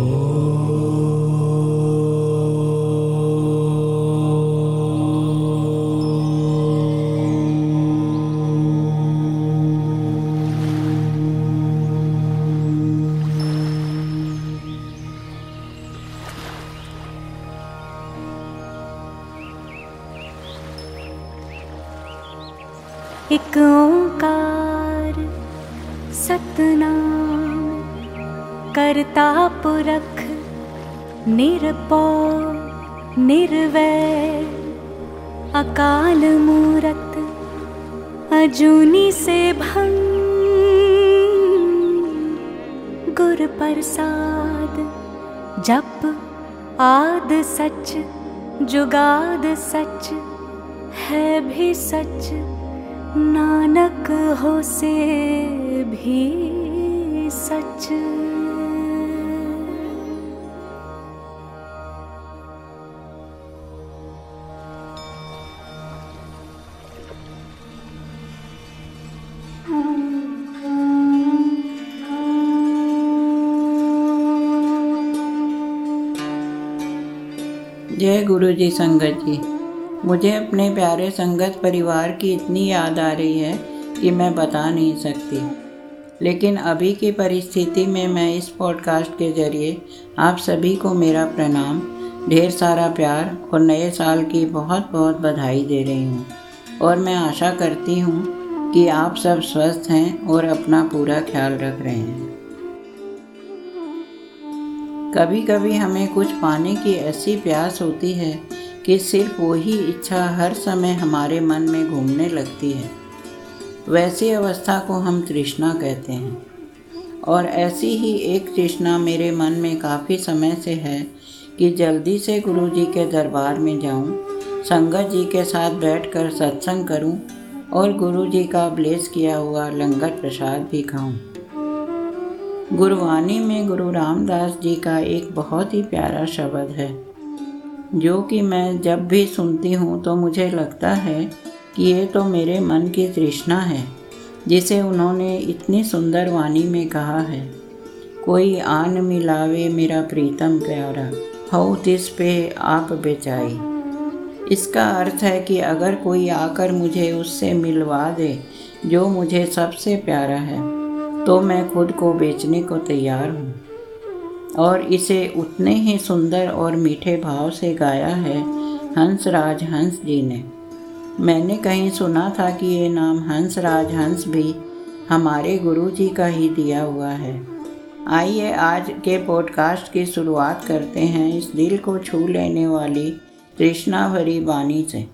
एक निरपौ निर्वैर अकाल मूरत अजूनी से भंग गुर प्रसाद जप आद सच जुगाद सच है भी सच नानक हो से भी गुरु जी संगत जी। मुझे अपने प्यारे संगत परिवार की इतनी याद आ रही है कि मैं बता नहीं सकती। लेकिन अभी की परिस्थिति में मैं इस पॉडकास्ट के ज़रिए आप सभी को मेरा प्रणाम, ढेर सारा प्यार और नए साल की बहुत बहुत बधाई दे रही हूँ। और मैं आशा करती हूँ कि आप सब स्वस्थ हैं और अपना पूरा ख्याल रख रहे हैं। कभी कभी हमें कुछ पाने की ऐसी प्यास होती है कि सिर्फ़ वही इच्छा हर समय हमारे मन में घूमने लगती है वैसी अवस्था को हम तृष्णा कहते हैं और ऐसी ही एक तृष्णा मेरे मन में काफ़ी समय से है कि जल्दी से गुरु जी के दरबार में जाऊँ, संगत जी के साथ बैठकर सत्संग करूँ और गुरु जी का ब्लेस किया हुआ लंगर प्रसाद भी खाऊं। गुरुवाणी में गुरु रामदास जी का एक बहुत ही प्यारा शब्द है, जो कि मैं जब भी सुनती हूँ तो मुझे लगता है कि ये तो मेरे मन की तृष्णा है, जिसे उन्होंने इतनी सुंदर वाणी में कहा है। कोई आन मिलावे मेरा प्रीतम प्यारा, हो तिस पे आप बेचाई। इसका अर्थ है कि अगर कोई आकर मुझे उससे मिलवा दे, जो मुझे सबसे प्यारा है। तो मैं खुद को बेचने को तैयार हूँ। और इसे उतने ही सुंदर और मीठे भाव से गाया है हंस राज हंस जी ने। मैंने कहीं सुना था कि ये नाम हंस राज हंस भी हमारे गुरु जी का ही दिया हुआ है। आइए आज के पॉडकास्ट की शुरुआत करते हैं इस दिल को छू लेने वाली कृष्णा भरी बानी से।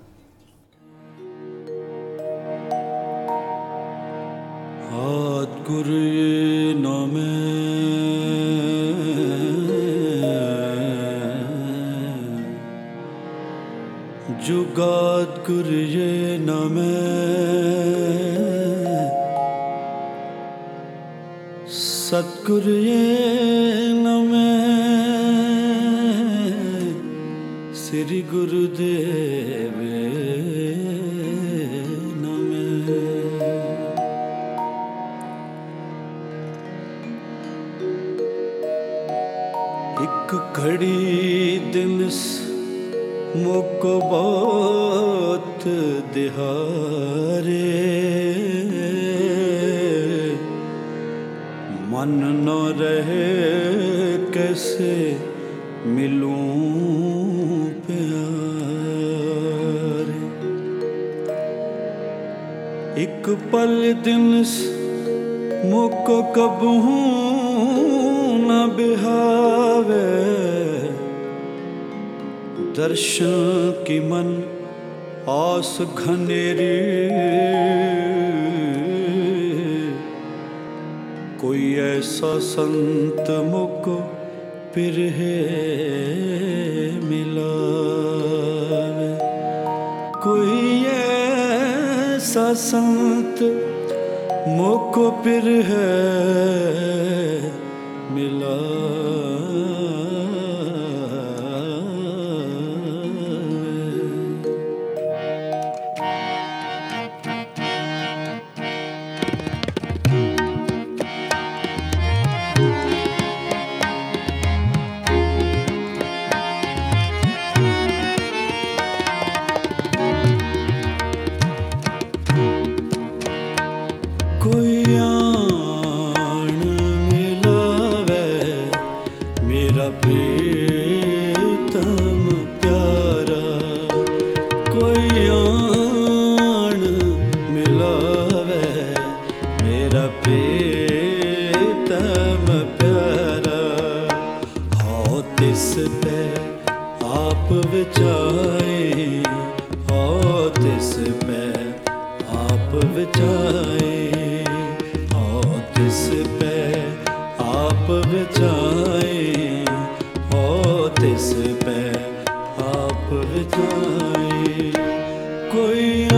गुरु नामे जुगात गुर ये नम सतगुर ये नम श्री गुरुदेव एक घड़ी दिन मुक दिहारे। मन न रहे कैसे मिलूं प्यारे। एक पल दिन मुक कब न बिहावे, दर्शन की मन आस घनेरी। कोई ऐसा संत मुक फिर मिला कोई ऐसा संत मुक फिर है ਮੈਂ ਆਪ ਵਿਚਾਏ ਹਉ ਤਿਸ ਪੈ ਆਪ ਵਿਚਾਏ ਹਉ ਤਿਸ ਪੈ ਆਪ ਵਿਚਾਏ। ਕੋਈ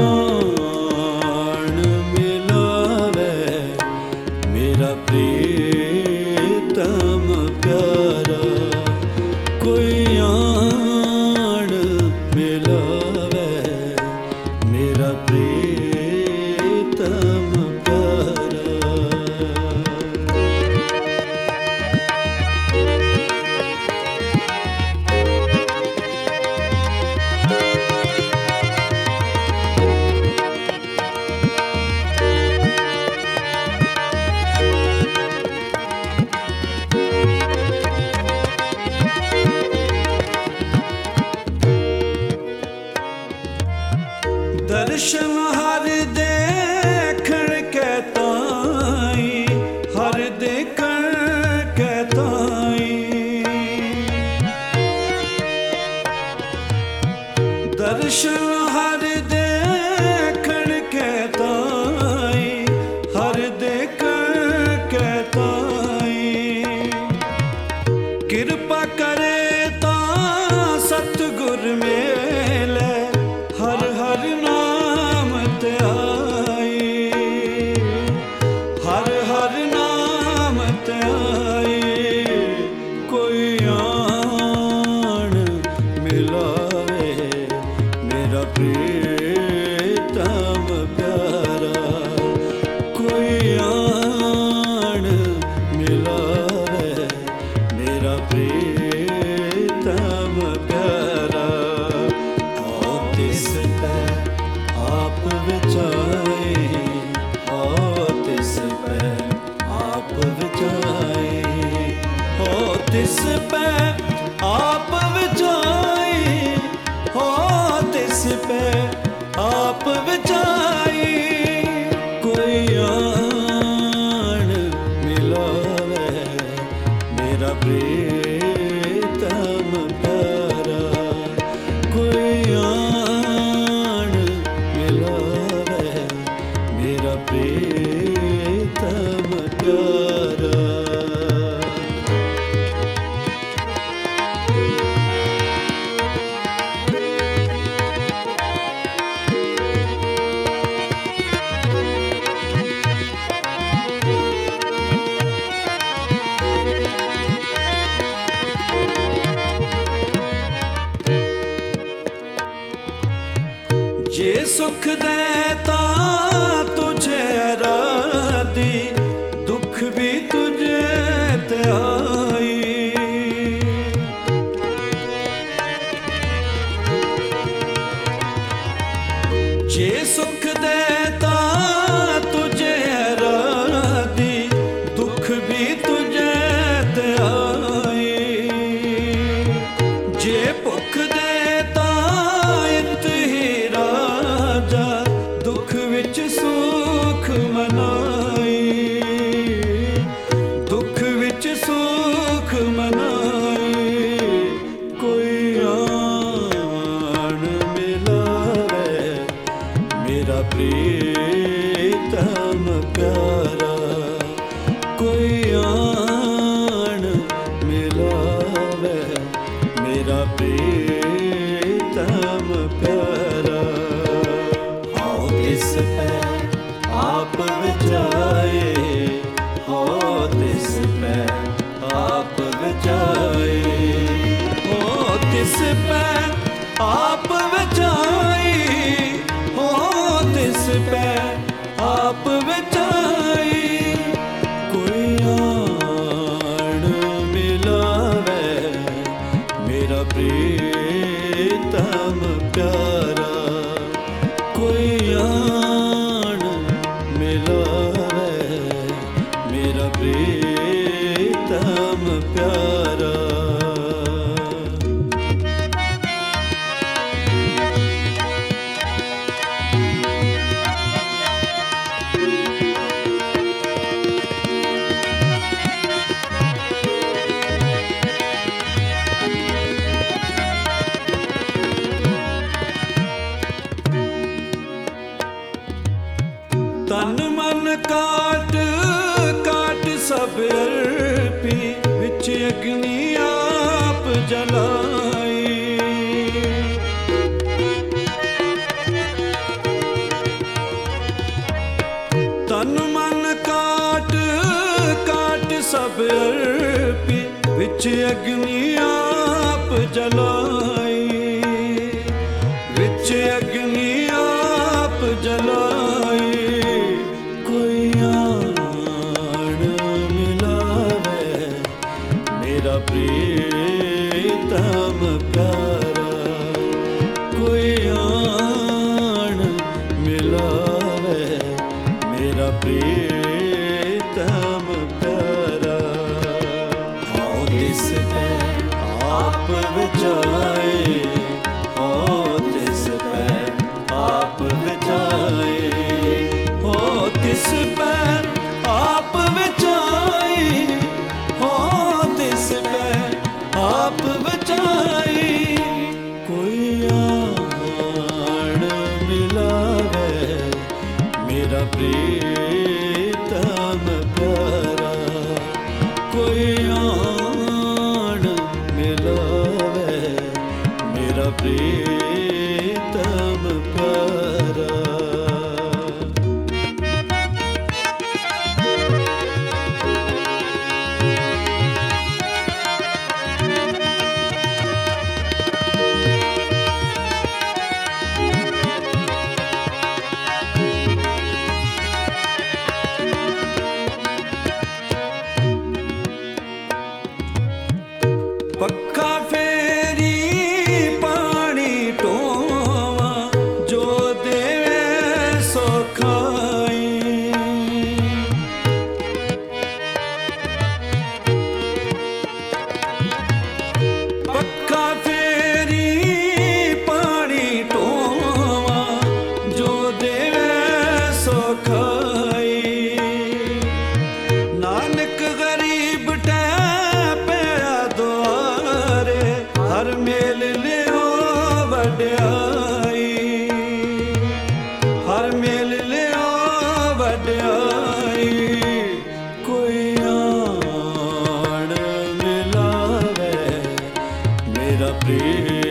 Hare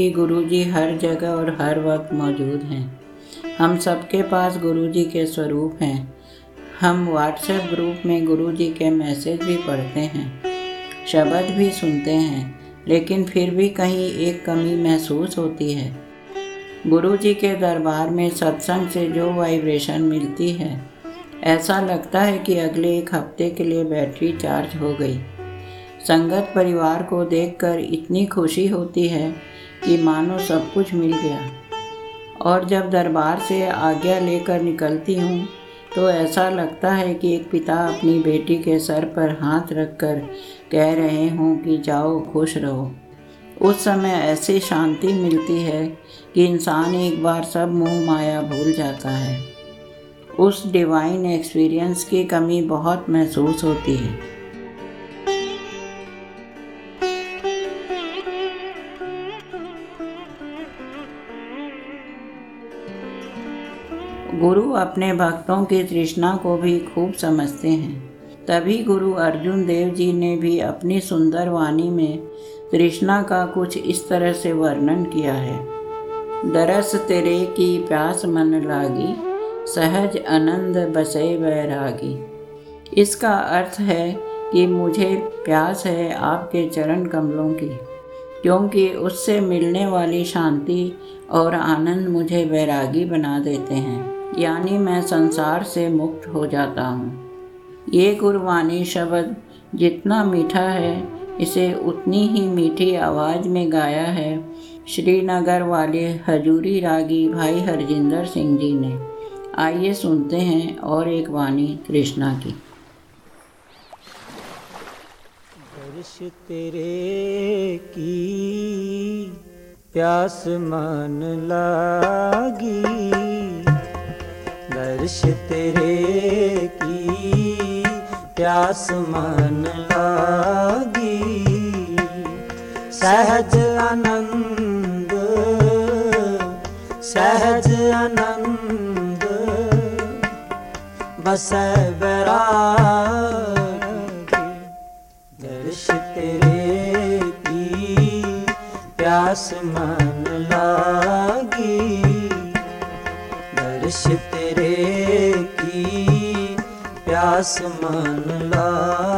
कि गुरुजी हर जगह और हर वक्त मौजूद हैं। हम सबके पास गुरुजी के स्वरूप हैं। हम व्हाट्सएप ग्रुप में गुरुजी के मैसेज भी पढ़ते हैं, शब्द भी सुनते हैं, लेकिन फिर भी कहीं एक कमी महसूस होती है। गुरुजी के दरबार में सत्संग से जो वाइब्रेशन मिलती है, ऐसा लगता है कि अगले एक हफ़्ते के लिए बैटरी चार्ज हो गई। संगत परिवार को देखकर इतनी खुशी होती है कि मानो सब कुछ मिल गया। और जब दरबार से आज्ञा लेकर निकलती हूँ तो ऐसा लगता है कि एक पिता अपनी बेटी के सर पर हाथ रखकर कह रहे हों कि जाओ, खुश रहो। उस समय ऐसी शांति मिलती है कि इंसान एक बार सब मोह माया भूल जाता है। उस डिवाइन एक्सपीरियंस की कमी बहुत महसूस होती है। गुरु अपने भक्तों की तृष्णा को भी खूब समझते हैं। तभी गुरु अर्जुन देव जी ने भी अपनी सुंदर वाणी में तृष्णा का कुछ इस तरह से वर्णन किया है। दरस तेरे की प्यास मन लागी, सहज आनंद बसे वैरागी इसका अर्थ है कि मुझे प्यास है आपके चरण कमलों की, क्योंकि उससे मिलने वाली शांति और आनंद मुझे वैरागी बना देते हैं। यानी मैं संसार से मुक्त हो जाता हूँ। ये गुरवाणी शब्द जितना मीठा है, इसे उतनी ही मीठी आवाज़ में गाया है। श्रीनगर वाले हजूरी रागी भाई हरजिंदर सिंह जी ने। आइए सुनते हैं और एक वाणी कृष्णा की। दर्श तेरे की प्यास मन लागी। दर्श तेरे की प्यास मन लागी सहज आनंद सहज आनंद बस बैरागी दर्श तेरे की प्यास मन लागी दर्श तेरे की प्यास मन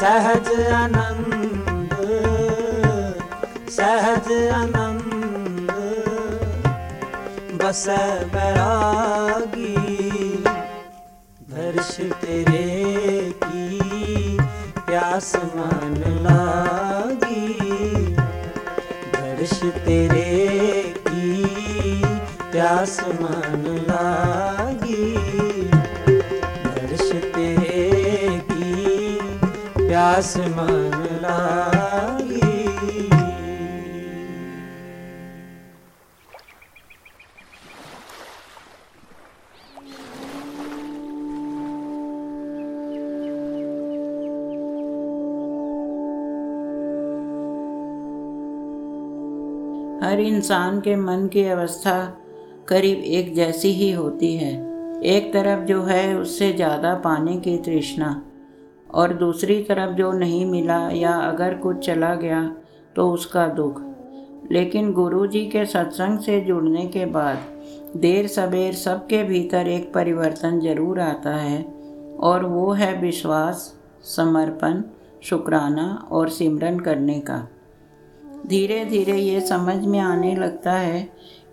सहज आनंद सहज आनंद बस बैरागी दर्श तेरे की प्यास मन लागी दर्श तेरे की प्यास मन मन लागी हर इंसान के मन की अवस्था करीब एक जैसी ही होती है। एक तरफ़ जो है, उससे ज़्यादा पाने की तृष्णा। और दूसरी तरफ़ जो नहीं मिला या अगर कुछ चला गया तो उसका दुख। लेकिन गुरु जी के सत्संग से जुड़ने के बाद, देर सवेर सबके भीतर एक परिवर्तन ज़रूर आता है, और वो है विश्वास, समर्पण, शुक्राना और सिमरन करने का। धीरे धीरे ये समझ में आने लगता है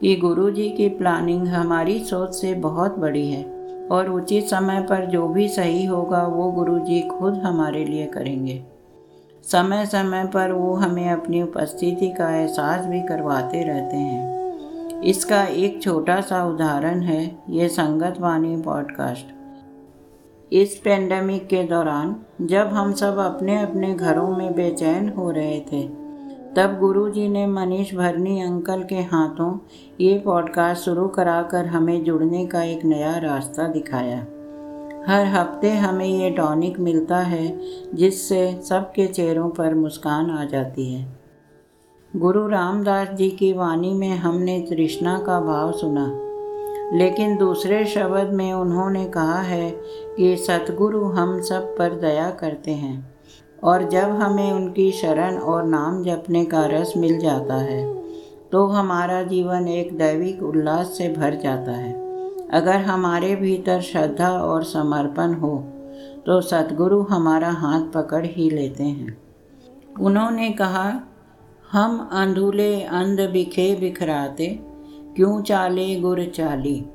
कि गुरु जी की प्लानिंग हमारी सोच से बहुत बड़ी है। और उचित समय पर जो भी सही होगा वो गुरु जी खुद हमारे लिए करेंगे। समय समय पर वो हमें अपनी उपस्थिति का एहसास भी करवाते रहते हैं। इसका एक छोटा सा उदाहरण है ये संगत वाणी पॉडकास्ट। इस पेंडेमिक के दौरान जब हम सब अपने अपने घरों में बेचैन हो रहे थे तब गुरुजी ने मनीष भरनी अंकल के हाथों ये पॉडकास्ट शुरू कराकर हमें जुड़ने का एक नया रास्ता दिखाया। हर हफ़्ते हमें ये टॉनिक मिलता है, जिससे सबके चेहरों पर मुस्कान आ जाती है। गुरु रामदास जी की वाणी में हमने तृष्णा का भाव सुना। लेकिन दूसरे शब्द में उन्होंने कहा है कि सतगुरु हम सब पर दया करते हैं। और जब हमें उनकी शरण और नाम जपने का रस मिल जाता है तो हमारा जीवन एक दैविक उल्लास से भर जाता है। अगर हमारे भीतर श्रद्धा और समर्पण हो तो सतगुरु हमारा हाथ पकड़ ही लेते हैं। उन्होंने कहा, हम अंधुले अंध बिखे बिखराते, क्यों चाले गुर चाली?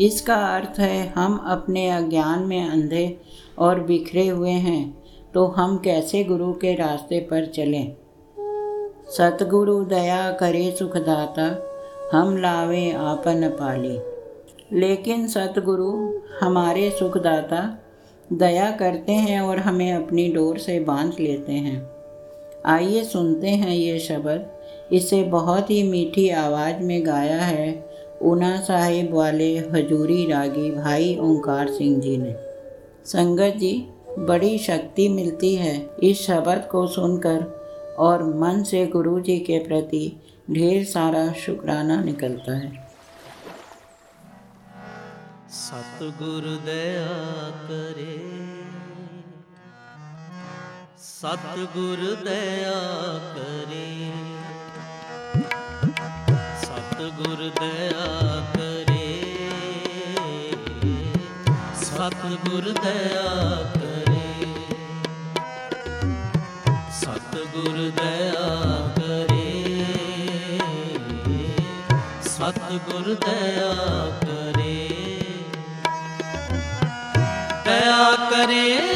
इसका अर्थ है हम अपने अज्ञान में अंधे और बिखरे हुए हैं। तो हम कैसे गुरु के रास्ते पर चलें? सतगुरु दया करे सुखदाता, हम लावे आपन पाले। लेकिन सतगुरु हमारे सुखदाता, दया करते हैं और हमें अपनी डोर से बाँध लेते हैं। आइए सुनते हैं ये शब्द। इसे बहुत ही मीठी आवाज़ में गाया है ऊना साहिब वाले हजूरी रागी भाई ओंकार सिंह जी ने। संगत जी बड़ी शक्ति मिलती है। इस शब्द को सुनकर और मन से गुरु जी के प्रति ढेर सारा शुक्राना निकलता है। सतगुरु दया करे। सतगुरु दया करे। सतगुरु दया करे। सतगुरु दया करे ਸਤਿਗੁਰ ਦਇਆ ਕਰੇ। ਸਤਿਗੁਰ ਦਇਆ ਕਰੇ। ਦਇਆ ਕਰੇ।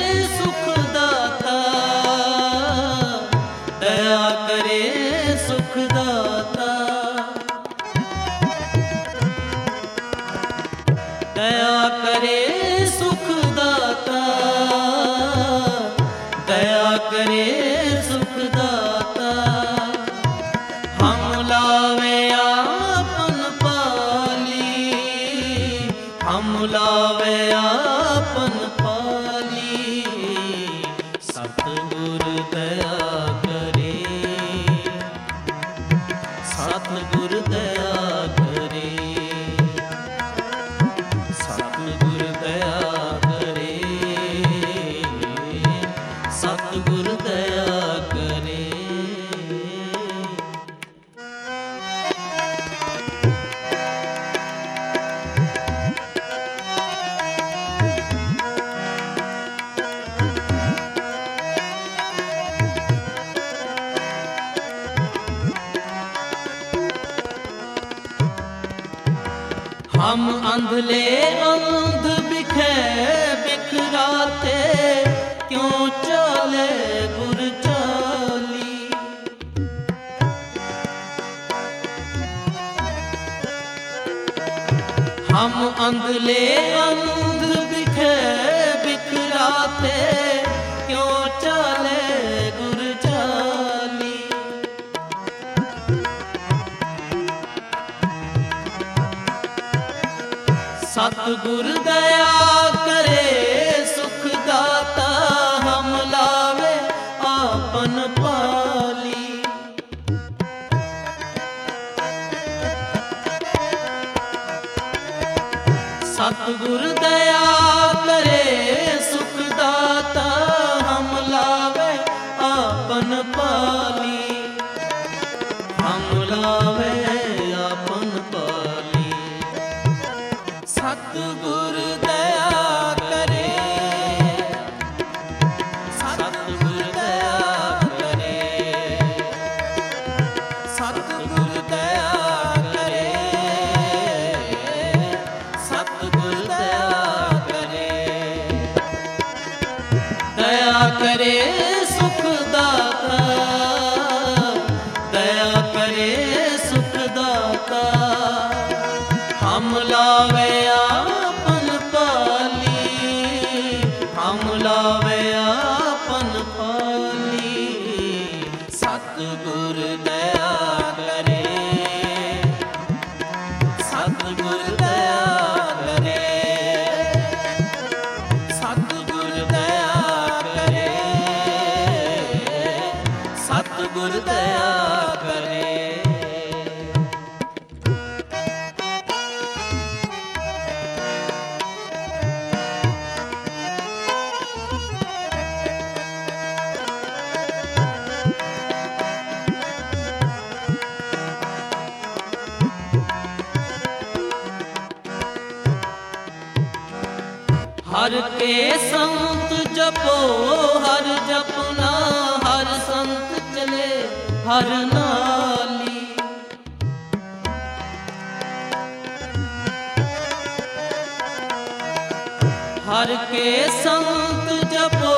ਹਰ ਕੇ ਸੰਤ ਜਪੋ,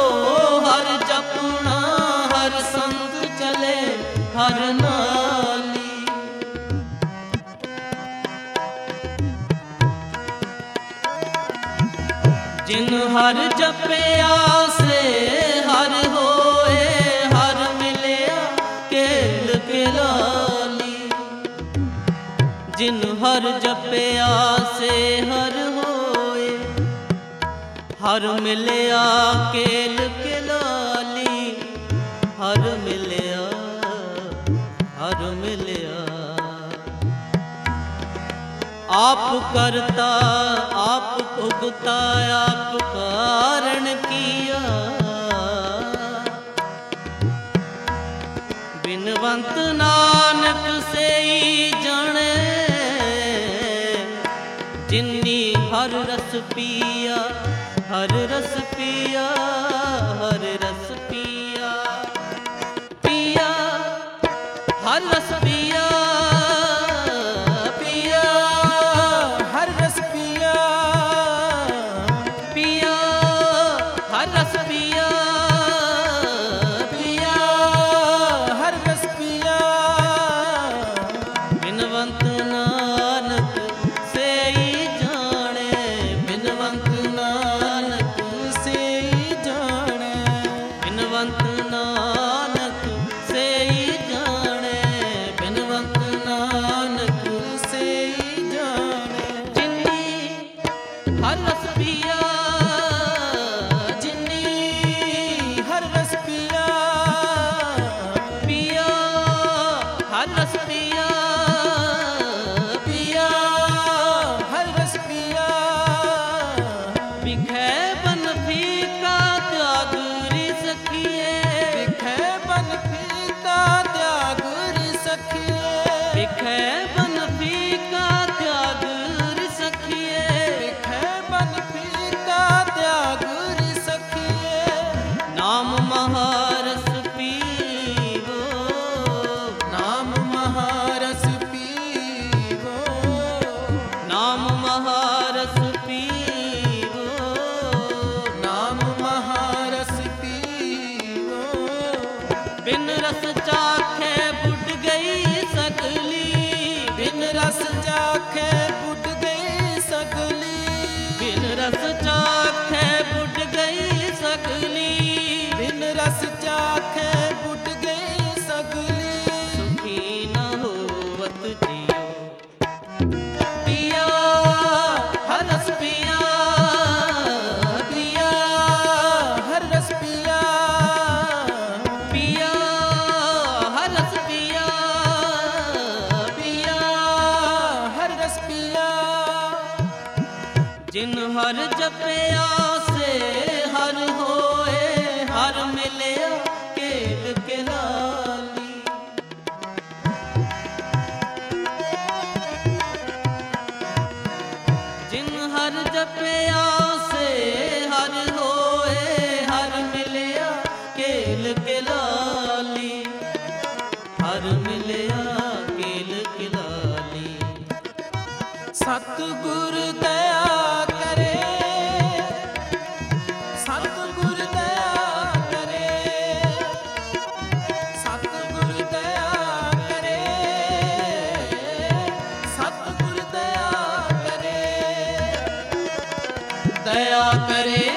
ਹਰ ਜਪਣਾ, ਹਰ ਸੰਤ ਚਲੇ, ਹਰ ਨਾਲੀ। ਜਿਨ ਹਰ ਜਪਿਆ ਸੇ ਹਰ ਹੋਏ, ਹਰ ਮਿਲਿਆ ਕੇਲ ਕਲਾਲੀ। ਜਿਨ ਹਰ ਜਪਿਆ ਸੇ ਹਰ ਹਰ ਮਿਲਿਆ ਕੇਲ ਕਿਲਾਲੀ। ਹਰ ਮਿਲਿਆ ਹਰ ਮਿਲਿਆ। ਆਪ ਕਰਤਾ, ਆਪ ਭੁਗਤਾ, ਆਪ ਕਾਰਣ ਕੀਆ। ਬਿਨਵੰਤ ਨਾਨਕ ਸੇਈ ਜਾਣੇ, ਜਿਨੀ ਹਰ ਰਸ ਪੀ हर रस दया करे।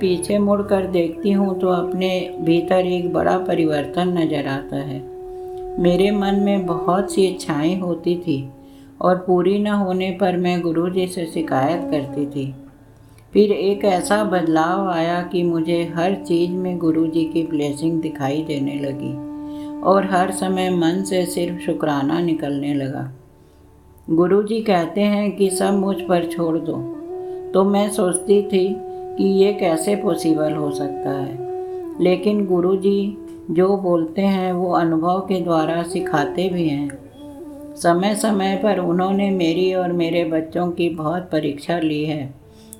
पीछे मुड़कर देखती हूँ तो अपने भीतर एक बड़ा परिवर्तन नज़र आता है। मेरे मन में बहुत सी इच्छाएँ होती थी और पूरी न होने पर मैं गुरुजी से शिकायत करती थी। फिर एक ऐसा बदलाव आया कि मुझे हर चीज़ में गुरुजी की ब्लेसिंग दिखाई देने लगी और हर समय मन से सिर्फ़ शुक्राना निकलने लगा। गुरुजी कहते हैं कि सब मुझ पर छोड़ दो। तो मैं सोचती थी कि ये कैसे पॉसिबल हो सकता है। लेकिन गुरु जी जो बोलते हैं, वो अनुभव के द्वारा सिखाते भी हैं। समय समय पर उन्होंने मेरी और मेरे बच्चों की बहुत परीक्षा ली है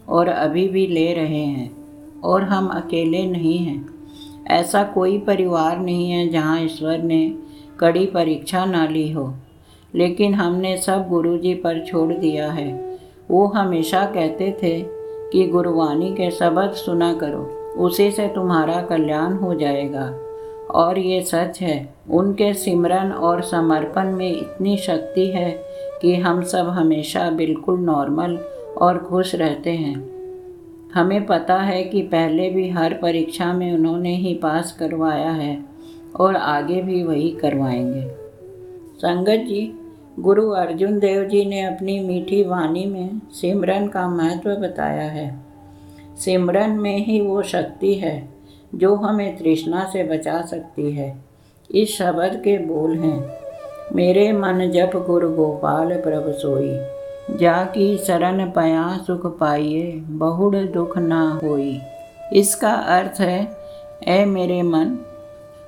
और अभी भी ले रहे हैं और हम अकेले नहीं हैं। ऐसा कोई परिवार नहीं है जहाँ ईश्वर ने कड़ी परीक्षा ना ली हो। लेकिन हमने सब गुरुजी पर छोड़ दिया है। वो हमेशा कहते थे कि गुरुवाणी के शब्द सुना करो, उसी से तुम्हारा कल्याण हो जाएगा। और ये सच है, उनके सिमरन और समर्पण में इतनी शक्ति है कि हम सब हमेशा बिल्कुल नॉर्मल और खुश रहते हैं। हमें पता है कि पहले भी हर परीक्षा में उन्होंने ही पास करवाया है और आगे भी वही करवाएँगे। संगत जी गुरु अर्जुन देव जी ने अपनी मीठी वाणी में सिमरन का महत्व बताया है। सिमरन में ही वो शक्ति है जो हमें तृष्णा से बचा सकती है। इस शब्द के बोल हैं, मेरे मन जप गुरु गोपाल प्रभ सोई, जाकी शरण पया सुख पाइए, बहुड़ दुख ना होई। इसका अर्थ है ए मेरे मन,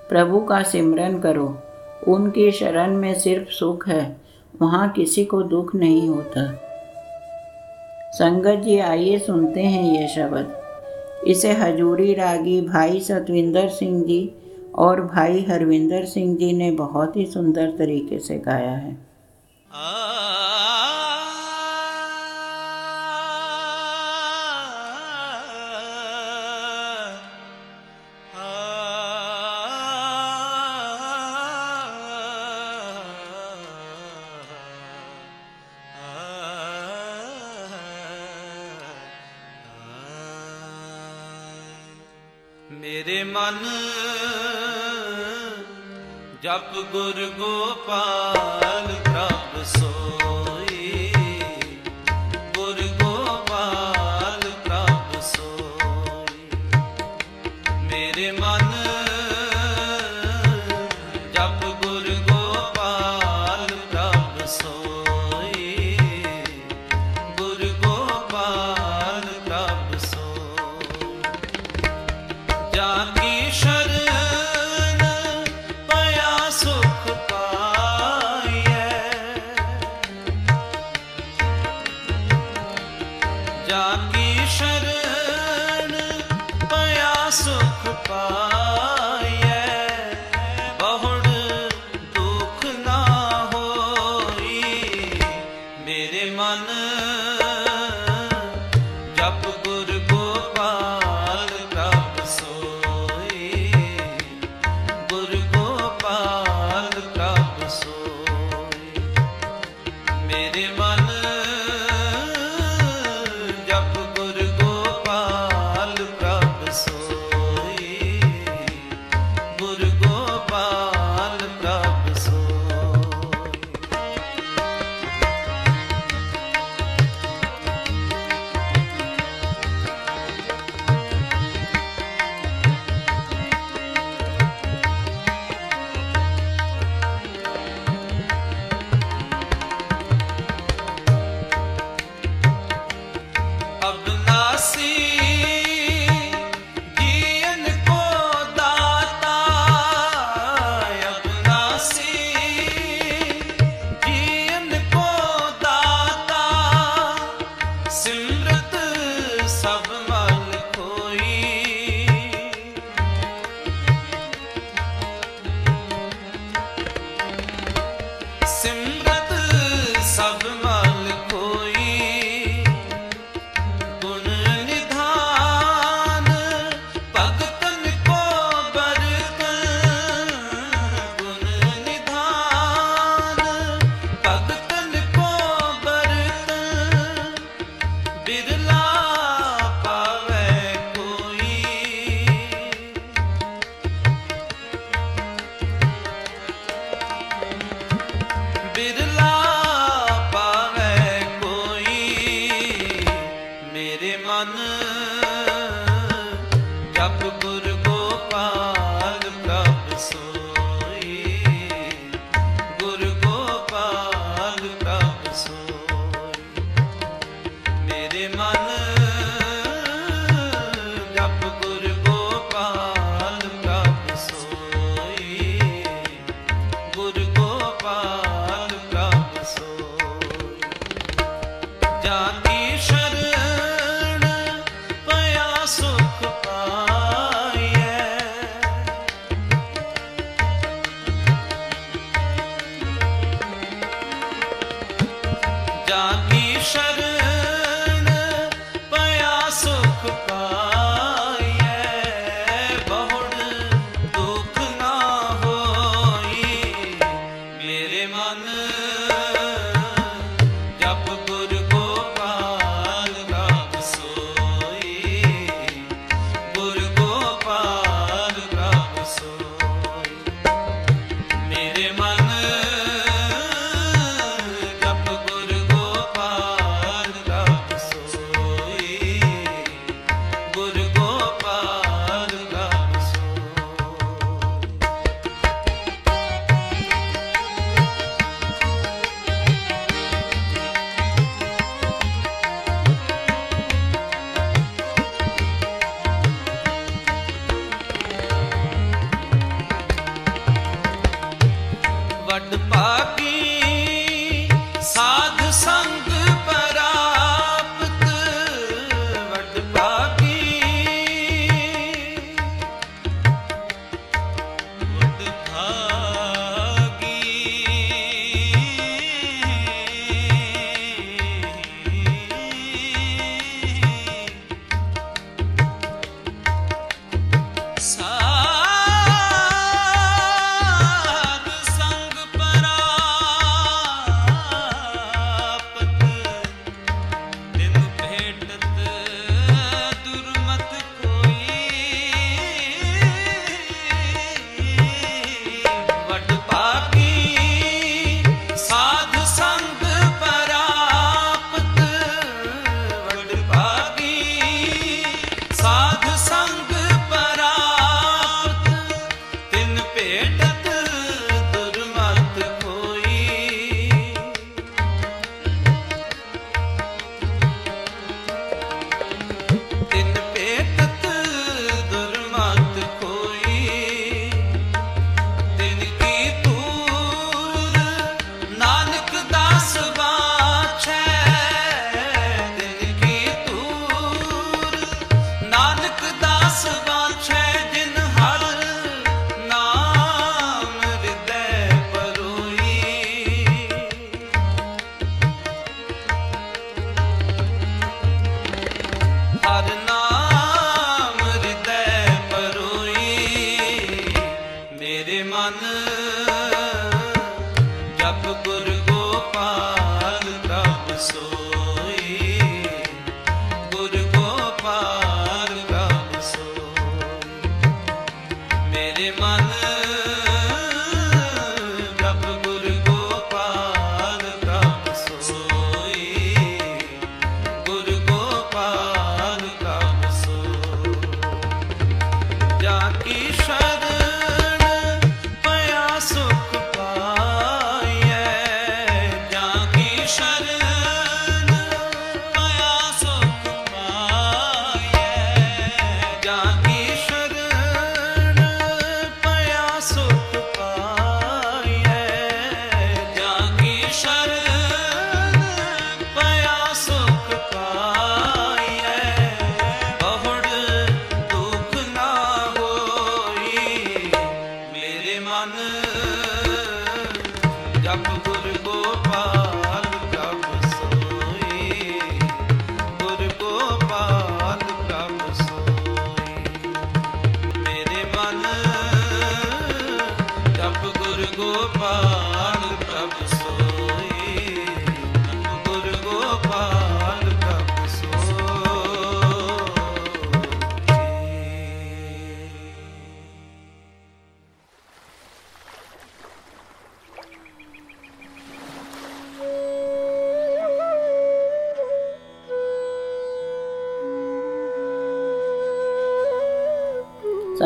प्रभु का सिमरन करो, उनकी शरण में सिर्फ़ सुख है वहाँ किसी को दुख नहीं होता। संगत जी, आइए सुनते हैं यह शब्द। इसे हजूरी रागी भाई सतविंदर सिंह जी और भाई हरविंदर सिंह जी ने बहुत ही सुंदर तरीके से गाया है। ਮੇਰੇ ਮਨ ਜਪ ਗੁਰ ਗੋਪਾਲ ਪ੍ਰਭ ਸੋਈ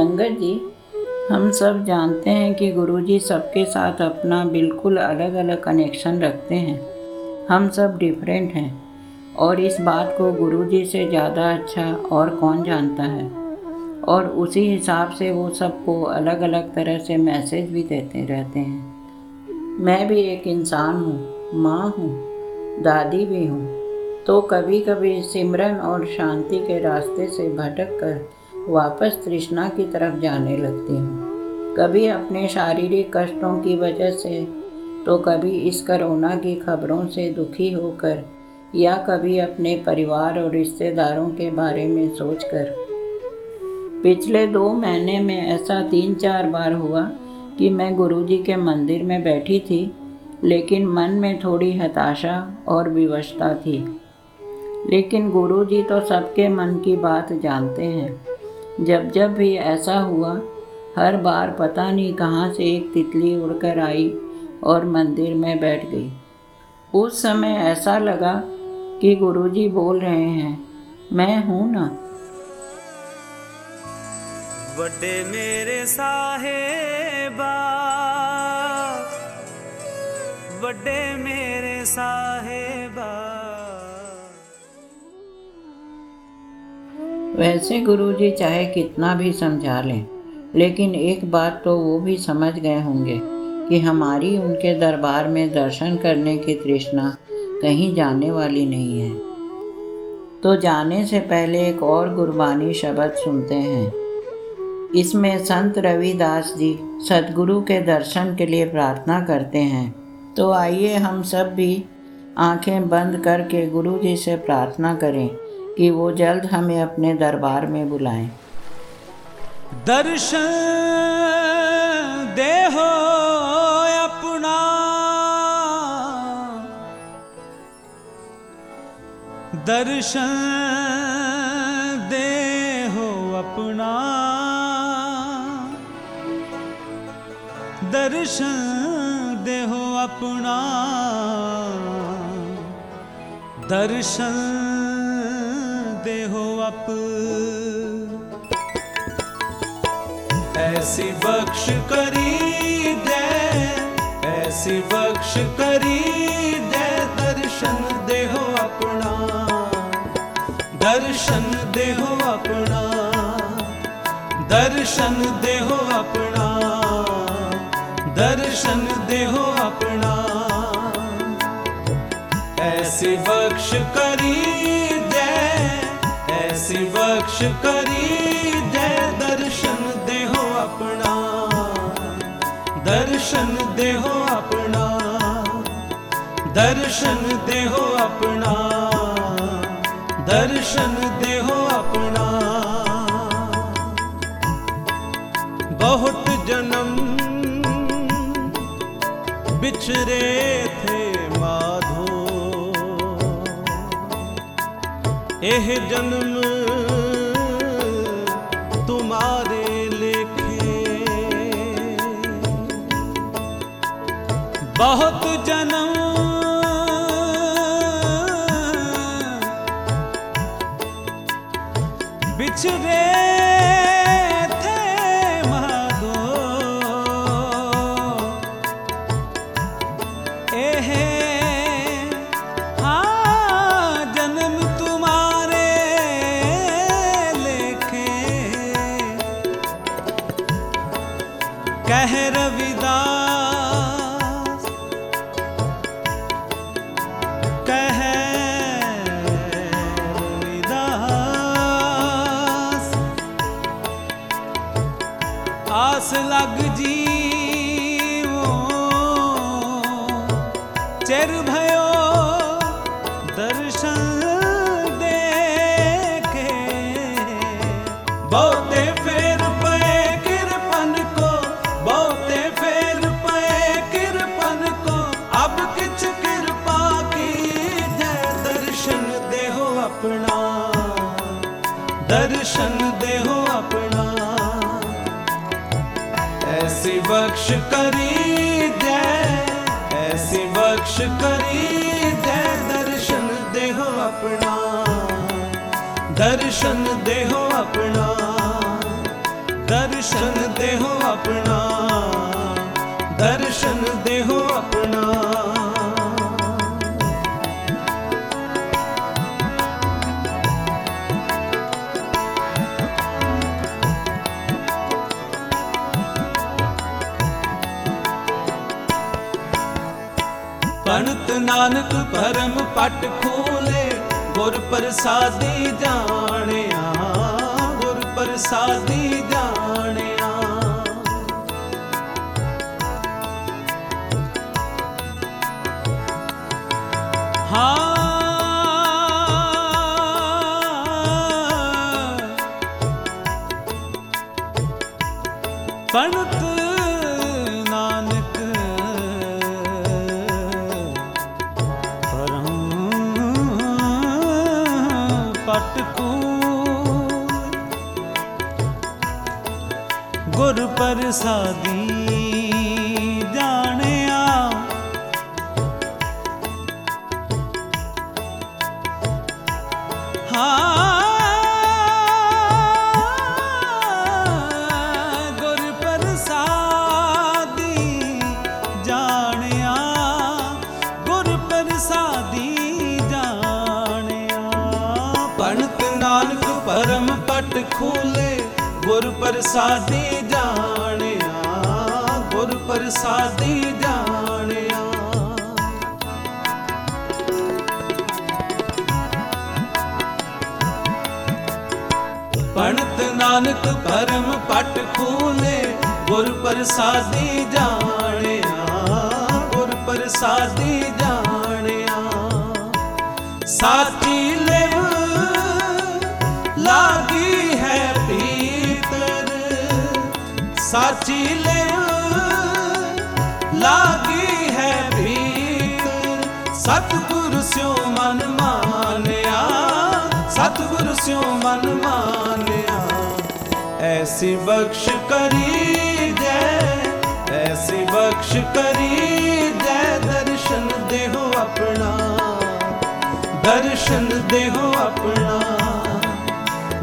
संगत जी, हम सब जानते हैं कि गुरुजी सबके साथ अपना बिल्कुल अलग अलग कनेक्शन रखते हैं। हम सब डिफरेंट हैं और इस बात को गुरुजी से ज़्यादा अच्छा और कौन जानता है? और उसी हिसाब से वो सबको अलग अलग तरह से मैसेज भी देते रहते हैं। मैं भी एक इंसान हूँ, माँ हूँ, दादी भी हूँ तो कभी कभी सिमरन और शांति के रास्ते से भटक कर वापस तृष्णा की तरफ़ जाने लगती हूँ। कभी अपने शारीरिक कष्टों की वजह से तो कभी इस करोना की खबरों से दुखी होकर, या कभी अपने परिवार और रिश्तेदारों के बारे में सोचकर। पिछले दो महीने में ऐसा तीन चार बार हुआ कि मैं गुरुजी के मंदिर में बैठी थी, लेकिन मन में थोड़ी हताशा और विवशता थी। लेकिन गुरुजी तो सबके मन की बात जानते हैं। जब जब भी ऐसा हुआ, हर बार पता नहीं कहाँ से एक तितली उड़कर आई और मंदिर में बैठ गई। उस समय ऐसा लगा कि गुरुजी बोल रहे हैं, मैं हूँ ना? बड़े मेरे साहेबा, बड़े मेरे साहेबा। वैसे गुरुजी चाहे कितना भी समझा लें, लेकिन एक बात तो वो भी समझ गए होंगे कि हमारी उनके दरबार में दर्शन करने की तृष्णा कहीं जाने वाली नहीं है। तो जाने से पहले एक और गुरबानी शब्द सुनते हैं। इसमें संत रविदास जी सदगुरु के दर्शन के लिए प्रार्थना करते हैं। तो आइए हम सब भी आँखें बंद करके गुरु जी से प्रार्थना करें। कि वो जल्द हमें अपने दरबार में बुलाएँ। दर्शन दे हो अपना। दर्शन दे हो अपना। दर्शन दे हो अपना। दर्शन पाप ऐसी बख्श करी दे ऐसी बख्श करी दे दर्शन देहो अपना, दर्शन देहो अपना, दर्शन देहो अपना, दर्शन देहो अपना। ऐसी बख्श कर दर्शन देहो अपना दर्शन देहो अपना दर्शन देहो अपना बहुत जन्म बिछरे थे माधो एह जन्म ਬਹੁਤ ਜਨਮ। ਵਿਛੜੇ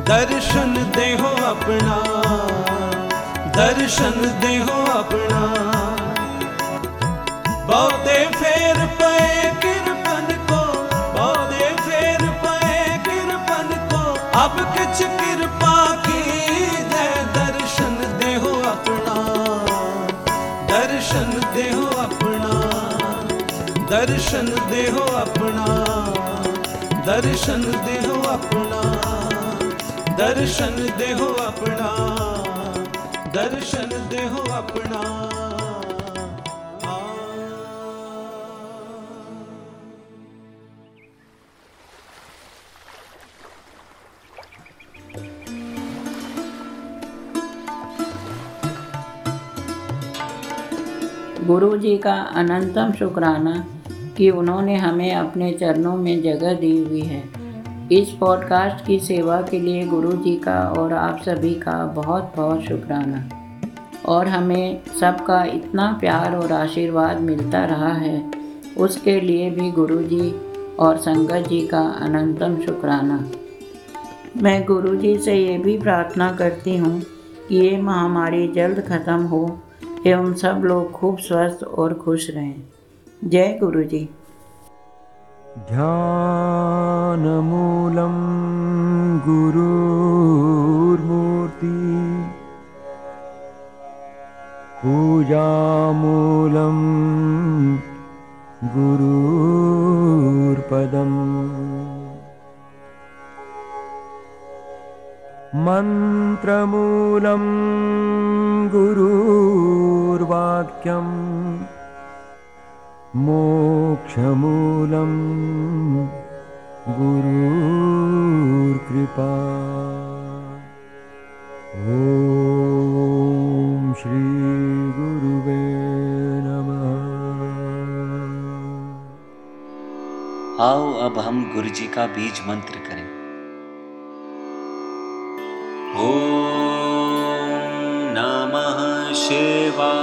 ਦਰਸ਼ਨ ਦੇਹੋ ਆਪਣਾ, ਦਰਸ਼ਨ ਦੇਹੋ ਆਪਣਾ। ਬਹੁਤੇ ਫੇਰ ਪਏ ਕਿਰਪਨ ਕੋ, ਬਹੁਤੇ ਫੇਰ ਪਏ ਕਿਰਪਨ ਕੋ। ਅਬ ਕਿਛ ਕਿਰਪਾ ਕੀਜੈ ਦਰਸ਼ਨ ਦੇਹੋ ਆਪਣਾ, ਦਰਸ਼ਨ ਦੇਹੋ ਆਪਣਾ, ਦਰਸ਼ਨ ਦੇਹੋ ਆਪਣਾ, ਦਰਸ਼ਨ ਦੇਹੋ ਆਪਣਾ। दर्शन देहो अपना, दर्शन देहो अपना। हाँ। गुरु जी का अनंतम शुक्राना कि उन्होंने हमें अपने चरणों में जगह दी हुई है। इस पॉडकास्ट की सेवा के लिए गुरु जी का और आप सभी का बहुत बहुत शुक्राना। और हमें सबका इतना प्यार और आशीर्वाद मिलता रहा है, उसके लिए भी गुरु जी और संगत जी का अनंतम शुक्राना। मैं गुरु जी से ये भी प्रार्थना करती हूँ कि ये महामारी जल्द ख़त्म हो एवं सब लोग खूब स्वस्थ और खुश रहें। जय गुरु जी ध्यानमूलं गुरुर्मूर्ति। पूजामूलं गुरुर्पदम्। मन्त्रमूलं गुरुर्वाक्यम् मोक्षमूलं गुरुर्कृपा। ॐ श्रीगुरुवे नमः। आओ, अब हम गुरु जी का बीज मंत्र करें। ओम नमः शिवाय।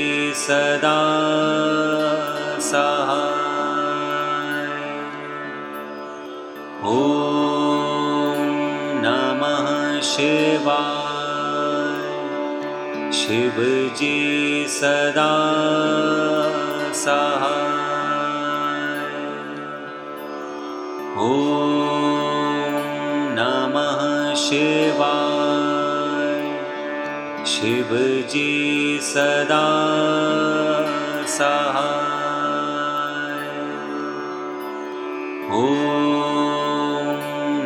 सदा सहाय ॐ नमः शिव जी सदा सहाय ॐ नमः शिवाय शिव जी सदा सहाय। ॐ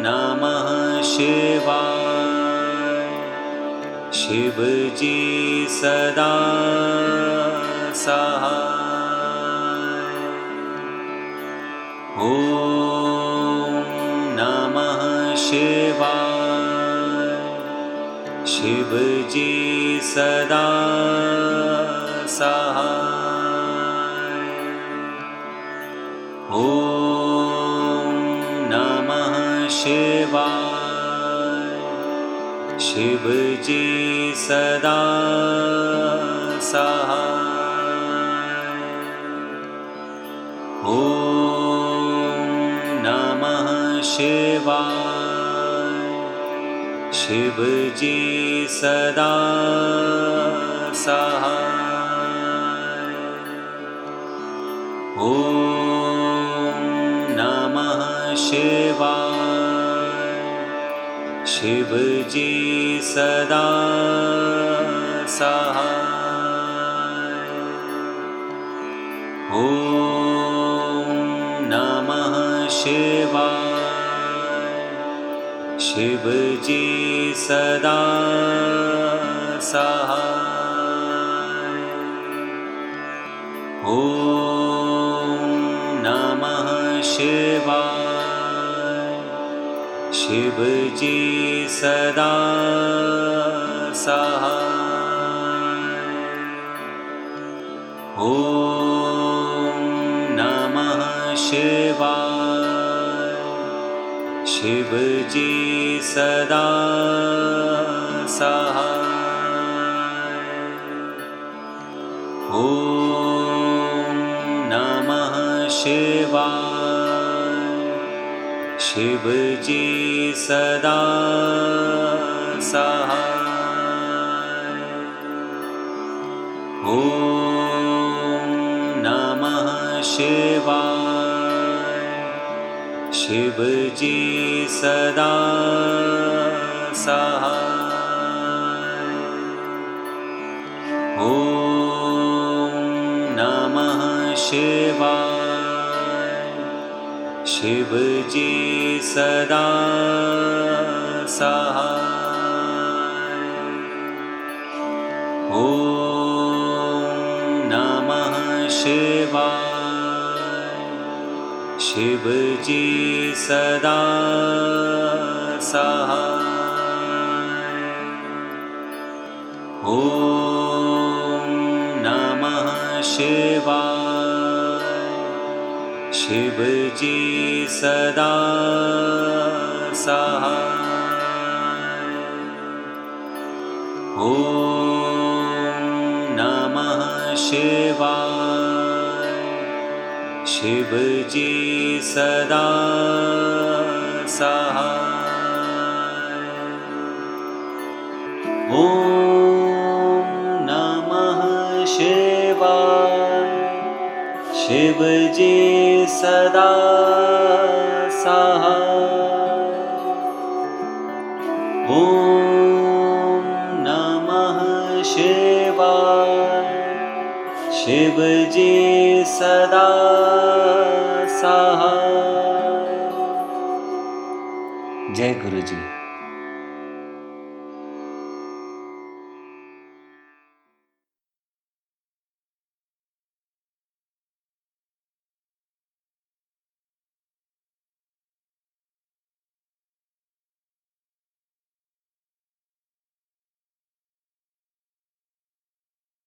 नमः शिवाय। शिव जी सदा सहाय शिव जी सदा ॐ नमः शिवाय। शिव जी सदा नमः शिवाय। शिव जी सदा सहाय ॐ नमः शिव जी सदा ॐ नमः शिवाय। शिव जी सदा सदा सम शिवा शिवजी सदा समः शिवा शिवजी सदा ॐ नमः शिव जी सदा ॐ नमः शिवाय। शिव जी सदा ॐ नमः शिव जी सदा सहाय शिव जी सदा ॐ नमः शिवाय। शिव जी सदा सहाय ॐ नमः शिवाय। शिव जी सदा सहा। ॐ नमः शिवाय शिवजी सदा सहा। जय गुरुजी।